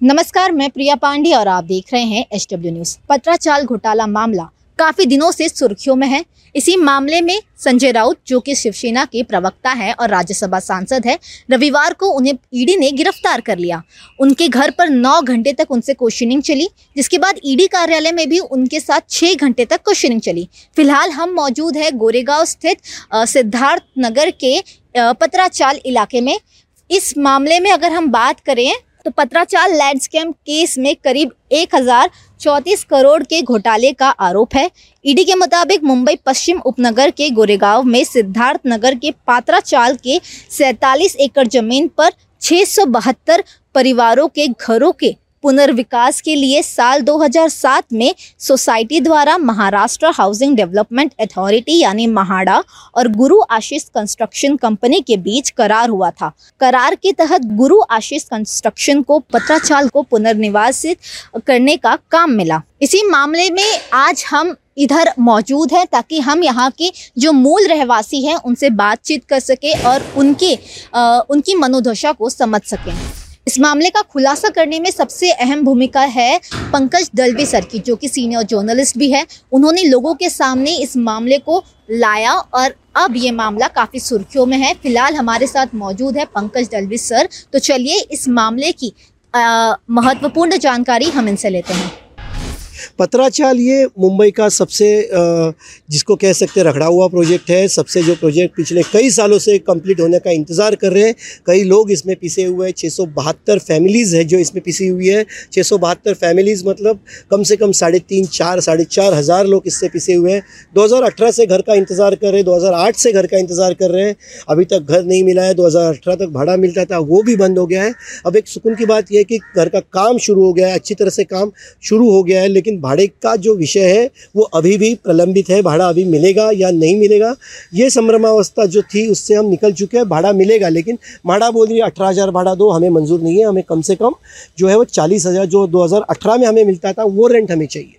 नमस्कार, मैं प्रिया पांडे और आप देख रहे हैं एच डब्ल्यू न्यूज़। पत्राचाल घोटाला मामला काफ़ी दिनों से सुर्खियों में है। इसी मामले में संजय राउत, जो कि शिवसेना के प्रवक्ता है और राज्यसभा सांसद है, रविवार को उन्हें ईडी ने गिरफ़्तार कर लिया। उनके घर पर नौ घंटे तक उनसे क्वेश्चनिंग चली, जिसके बाद ईडी कार्यालय में भी उनके साथ छः घंटे तक क्वेश्चनिंग चली। फ़िलहाल हम मौजूद है गोरेगांव स्थित सिद्धार्थ नगर के पत्राचाल इलाके में। इस मामले में अगर हम बात करें तो पत्राचार लैंड स्कैम केस में करीब एक हज़ार चौंतीस करोड़ के घोटाले का आरोप है। ईडी के मुताबिक मुंबई पश्चिम उपनगर के गोरेगांव में सिद्धार्थ नगर के पात्राचाल के सैतालीस एकड़ ज़मीन पर छः सौ बहत्तर परिवारों के घरों के पुनर्विकास के लिए साल 2007 में सोसाइटी द्वारा महाराष्ट्र हाउसिंग डेवलपमेंट अथॉरिटी यानी महाडा और गुरु आशीष कंस्ट्रक्शन कंपनी के बीच करार हुआ था। करार के तहत गुरु आशीष कंस्ट्रक्शन को पत्राचाल को पुनर्निवासित करने का काम मिला। इसी मामले में आज हम इधर मौजूद हैं ताकि हम यहाँ के जो मूल रहवासी हैं उनसे बातचीत कर सके और उनके अ, उनकी मनोदशा को समझ सकें। इस मामले का खुलासा करने में सबसे अहम भूमिका है पंकज दलवी सर की, जो कि सीनियर जर्नलिस्ट भी है। उन्होंने लोगों के सामने इस मामले को लाया और अब ये मामला काफ़ी सुर्खियों में है। फ़िलहाल हमारे साथ मौजूद है पंकज दलवी सर। तो चलिए इस मामले की महत्वपूर्ण जानकारी हम इनसे लेते हैं। पत्राचाल ये मुंबई का सबसे जिसको कह सकते रखड़ा हुआ प्रोजेक्ट है, सबसे जो प्रोजेक्ट पिछले कई सालों से कंप्लीट होने का इंतज़ार कर रहे हैं। कई लोग इसमें पिसे हुए हैं छः सौ बहत्तर फैमिलीज़ है जो इसमें पिसी हुई है। छः सौ बहत्तर फैमिलीज़ मतलब कम से कम साढ़े तीन, चार, साढ़े चार हज़ार लोग इससे पिसे हुए हैं। 2018 से घर का इंतज़ार कर रहे हैं 2008 से घर का इंतज़ार कर रहे हैं। अभी तक घर नहीं मिला है 2018 तक भाड़ा मिलता था, वो भी बंद हो गया है। अब एक सुकून की बात यह है कि घर का काम शुरू हो गया है, अच्छी तरह से काम शुरू हो गया है, लेकिन भाड़े का जो विषय है, वो अभी भी प्रलंबित है, भाड़ा अभी मिलेगा या नहीं मिलेगा, ये संभ्रमावस्था जो थी, उससे हम निकल चुके हैं, भाड़ा मिलेगा, लेकिन भाड़ा बोल रही है, अठारह हज़ार भाड़ा दो, हमें मंजूर नहीं है, हमें कम से कम जो है वो चालीस हज़ार, जो 2018 में हमें मिलता था, वो रेंट हमें चाहिए।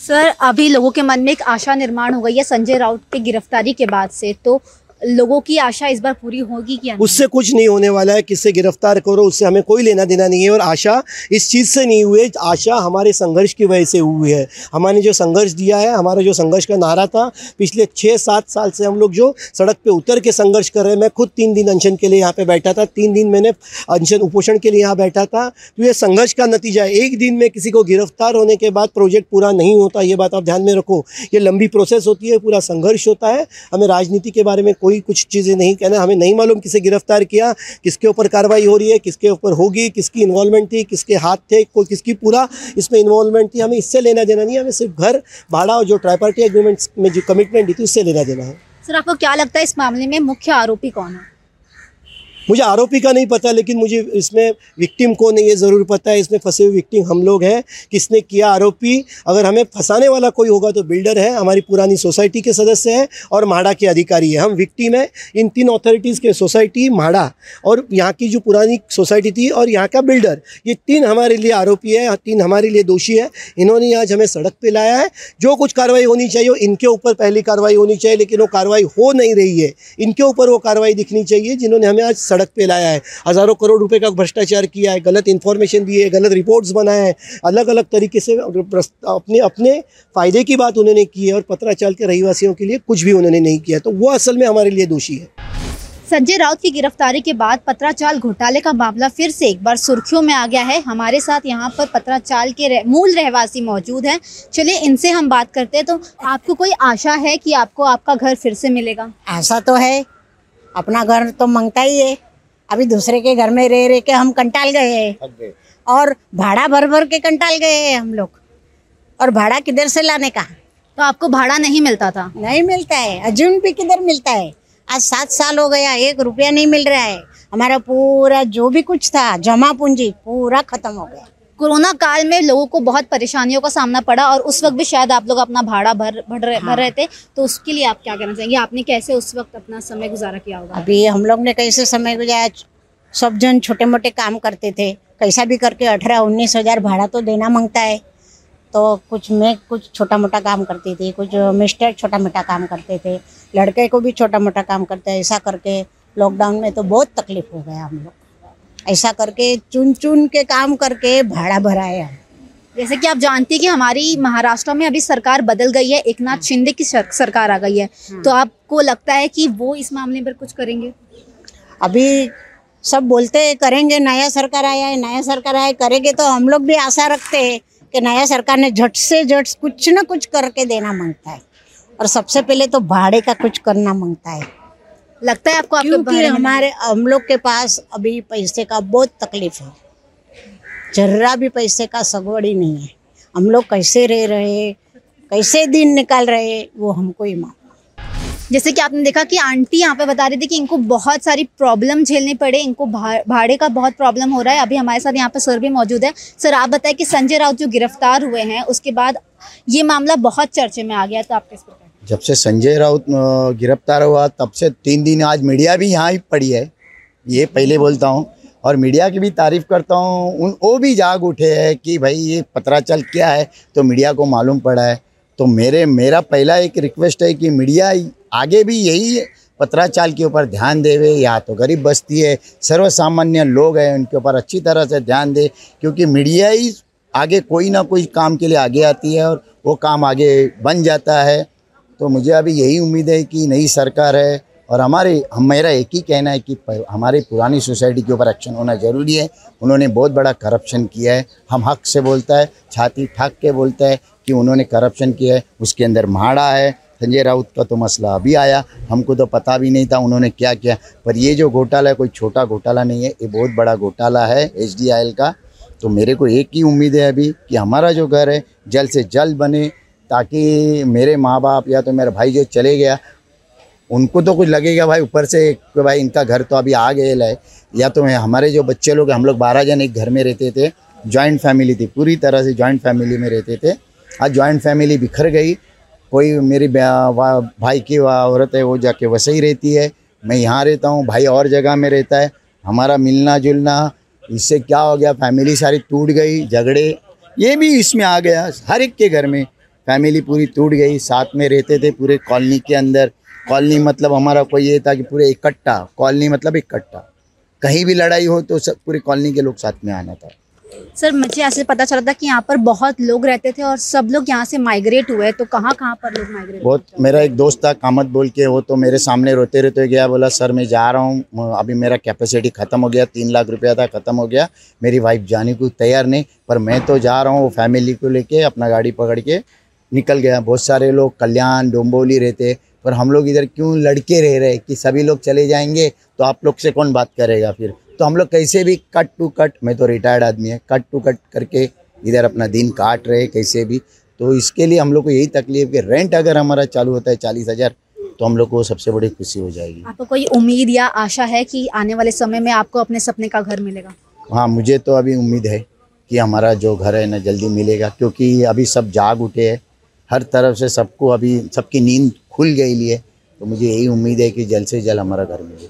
सर, अभी लोगों के मन में एक आशा निर्माण हो गई है, संजय राउत की गिरफ्तारी के बाद से तो लोगों की आशा इस बार पूरी होगी क्या उससे कुछ नहीं होने वाला है। किससे गिरफ़्तार करो, उससे हमें कोई लेना देना नहीं है और आशा इस चीज़ से नहीं हुई है। आशा हमारे संघर्ष की वजह से हुई है। हमारे जो संघर्ष दिया है, हमारा जो संघर्ष का नारा था, पिछले छः सात साल से हम लोग जो सड़क पे उतर के संघर्ष कर रहे हैं, मैं खुद तीन दिन अनशन के लिए यहाँ पे बैठा था। तीन दिन मैंने अनशन उपोषण के लिए यहाँ बैठा था। तो ये संघर्ष का नतीजा है। एक दिन में किसी को गिरफ़्तार होने के बाद प्रोजेक्ट पूरा नहीं होता, ये बात आप ध्यान में रखो। ये लंबी प्रोसेस होती है, पूरा संघर्ष होता है। हमें राजनीति के बारे में कोई कुछ चीज़ें नहीं कहना, हमें नहीं मालूम किसे गिरफ़्तार किया, किसके ऊपर कार्रवाई हो रही है, किसके ऊपर होगी, किसकी इन्वॉल्वमेंट थी, किसके हाथ थे, कोई किसकी पूरा इसमें इन्वॉल्वमेंट थी, हमें इससे लेना देना नहीं, हमें सिर्फ़ घर, भाड़ा और जो ट्राईपार्टी एग्रीमेंट्स में जो कमिटमेंट थी, उससे लेना देना है। सर, आपको क्या लगता है इस मामले में मुख्य आरोपी कौन है? मुझे आरोपी का नहीं पता, लेकिन मुझे इसमें विक्टिम कौन है ये ज़रूर पता है। इसमें फंसे हुए विक्टिम हम लोग हैं। किसने किया आरोपी? अगर हमें फंसाने वाला कोई होगा तो बिल्डर है, हमारी पुरानी सोसाइटी के सदस्य है और माड़ा के अधिकारी है। हम विक्टिम है। इन तीन अथॉरिटीज़ के सोसाइटी माड़ा और यहाँ की जो पुरानी सोसाइटी थी और यहाँ का बिल्डर ये तीन हमारे लिए आरोपी है, तीन हमारे लिए दोषी है। इन्होंने आज हमें सड़क पर लाया है। जो कुछ कार्रवाई होनी चाहिए इनके ऊपर पहली कार्रवाई होनी चाहिए, लेकिन वो कार्रवाई हो नहीं रही है। इनके ऊपर वो कार्रवाई दिखनी चाहिए, जिन्होंने हमें आज सड़क पे लाया है। हज़ारों करोड़ रुपए का भ्रष्टाचार किया है। गलत इन्फॉर्मेशन दी है गलत रिपोर्ट्स बनाए हैं। अलग अलग तरीके से अपने अपने फ़ायदे की बात उन्होंने की है और पत्राचाल के रहीवासियों के लिए कुछ भी उन्होंने नहीं किया। तो वो असल में हमारे लिए दोषी है। संजय राउत की गिरफ्तारी के बाद पत्राचाल घोटाले का मामला फिर से एक बार सुर्खियों में आ गया है। हमारे साथ यहाँ पर पत्राचाल के रह, मूल रहवासी मौजूद हैं। चलिए इनसे हम बात करते हैं। तो आपको कोई आशा है कि आपको आपका घर फिर से मिलेगा? ऐसा तो है अपना घर तो माँगता ही है। अभी दूसरे के घर में रह रह के हम कंटाल गए हैं। और भाड़ा भर भर के कंटाल गए हैं हम लोग। और भाड़ा किधर से लाने का? तो आपको भाड़ा नहीं मिलता था? नहीं मिलता है। अजून भी किधर मिलता है? आज सात साल हो गया एक रुपया नहीं मिल रहा है। हमारा पूरा जो भी कुछ था जमा पूंजी पूरा खत्म हो गया। कोरोना काल में लोगों को बहुत परेशानियों का सामना पड़ा और उस वक्त भी शायद आप लोग अपना भाड़ा भर भर रहे, हाँ। भर रहे थे। तो उसके लिए आप क्या कहना चाहेंगे? आपने कैसे उस वक्त अपना समय गुजारा किया होगा? अभी हम लोग ने कैसे समय गुजारा? सब जन छोटे मोटे काम करते थे। कैसा भी करके अठारह उन्नीस हज़ार भाड़ा तो देना माँगता है। तो कुछ मैं कुछ छोटा मोटा काम करती थी कुछ मिस्टर छोटा मोटा काम करते थे। लड़के को भी छोटा मोटा काम करते ऐसा करके लॉकडाउन में तो बहुत तकलीफ़ हो गया हम लोग ऐसा करके चुन चुन के काम करके भाड़ा भराया। जैसे कि आप जानती हैं कि हमारी महाराष्ट्र में अभी सरकार बदल गई है एक नाथ शिंदे की सर- सरकार आ गई है। तो आपको लगता है कि वो इस मामले पर कुछ करेंगे? अभी सब बोलते हैं करेंगे नया सरकार आया है नया सरकार आया करेंगे तो हम लोग भी आशा रखते हैं कि नया सरकार ने झट से झट कुछ ना कुछ करके देना माँगता है। और सबसे पहले तो भाड़े का कुछ करना माँगता है। लगता है आपको आपके क्योंकि हमारे हम लोग के पास अभी पैसे का बहुत तकलीफ़ है। जर्रा भी पैसे का सगवड़ ही नहीं है। हम लोग कैसे रह रहे कैसे दिन निकाल रहे वो हमको ही मालूम। जैसे कि आपने देखा कि आंटी यहाँ पे बता रही थी कि इनको बहुत सारी प्रॉब्लम झेलनी पड़े इनको भाड़े का बहुत प्रॉब्लम हो रहा है। अभी हमारे साथ यहाँ पे सर भी मौजूद है। सर आप बताएँ कि संजय राउत जो गिरफ़्तार हुए हैं उसके बाद ये मामला बहुत चर्चे में आ गया तो आप किस प्रकार जब से संजय राउत गिरफ़्तार हुआ, तब से तीन दिन आज मीडिया भी यहाँ ही पड़ी है। ये पहले बोलता हूँ, और मीडिया की भी तारीफ़ करता हूँ, उन, वो भी जाग उठे हैं कि भाई ये पत्राचल क्या है तो मीडिया को मालूम पड़ा है। तो मेरे, मेरा पहला एक रिक्वेस्ट है कि मीडिया आगे भी यही पत्राचाल के ऊपर ध्यान देवे, या तो गरीब बस्ती है, सर्वसामान्य लोग हैं, उनके ऊपर अच्छी तरह से ध्यान दे, क्योंकि मीडिया ही आगे कोई ना कोई काम के लिए आगे आती है, और वो काम आगे बन जाता है। तो मुझे अभी यही उम्मीद है कि नई सरकार है और हमारे, हम मेरा एक ही कहना है कि हमारी पुरानी सोसाइटी के ऊपर एक्शन होना ज़रूरी है। उन्होंने बहुत बड़ा करप्शन किया है। हम हक से बोलता है, छाती ठाक के बोलता है कि उन्होंने करप्शन किया है, उसके अंदर माड़ा है। संजय राउत का तो मसला अभी आया। हमको तो पता भी नहीं था उन्होंने क्या किया। पर ये जो घोटाला है, कोई छोटा घोटाला नहीं है। ये बहुत बड़ा घोटाला है एचडीआईएल का। तो मेरे को एक ही उम्मीद है अभी कि हमारा जो घर है, जल्द से जल्द बने। ताकि मेरे माँ बाप या तो मेरा भाई जो चले गया, उनको तो कुछ लगेगा भाई ऊपर से कि भाई इनका घर तो अभी आ गए है या तो हमारे जो बच्चे लोग हम लोग बारह जन एक घर में रहते थे जॉइंट फैमिली थी, पूरी तरह से जॉइंट फैमिली में रहते थे। आज जॉइंट फैमिली बिखर गई, कोई मेरी भाई की औरत है, वो जाके वैसे ही रहती है। मैं यहाँ रहता हूँ, भाई और जगह में रहता है, हमारा मिलना जुलना इससे क्या हो गया फैमिली सारी टूट गई, झगड़े, ये भी इसमें आ गया, हर एक के घर में। फैमिली पूरी टूट गई साथ में रहते थे पूरे कॉलोनी के अंदर। कॉलोनी मतलब हमारा कोई ये था कि पूरे इकट्ठा कॉलोनी मतलब इकट्ठा। कहीं भी लड़ाई हो तो सब पूरी कॉलोनी के लोग साथ में आना था। सर मुझे ऐसे पता चला था कि यहाँ पर बहुत लोग रहते थे और सब लोग यहाँ से माइग्रेट हुए। तो कहाँ कहाँ पर लोग माइग्रेट बहुत मेरा एक दोस्त था कामत बोल के वो तो मेरे सामने रोते रोते गया बोला सर मैं जा रहा हूँ। अभी मेरा कैपेसिटी ख़त्म हो गया तीन लाख रुपया था ख़त्म हो गया। मेरी वाइफ जाने को तैयार नहीं पर मैं तो जा रहा हूँ वो फैमिली को लेके अपना गाड़ी पकड़ के निकल गया। बहुत सारे लोग कल्याण डोंबोली रहते पर हम लोग इधर क्यों लड़के रह रहे? कि सभी लोग चले जाएँगे तो आप लोग से कौन बात करेगा फिर? तो हम लोग कैसे भी कट टू कट मैं तो रिटायर्ड आदमी है कट टू कट करके इधर अपना दिन काट रहे कैसे भी। तो इसके लिए हम लोग को यही तकलीफ़ कि रेंट अगर हमारा चालू होता है चालीस हज़ार तो हम लोग को सबसे बड़ी खुशी हो जाएगी। आपको कोई उम्मीद या आशा है कि आने वाले समय में आपको अपने सपने का घर मिलेगा? हाँ मुझे तो अभी उम्मीद है कि हमारा जो घर है ना जल्दी मिलेगा क्योंकि अभी सब जाग उठे हैं। हर तरफ़ से सबको अभी सबकी नींद खुल गई लिए तो मुझे यही उम्मीद है कि जल्द से जल्द हमारा घर मिले।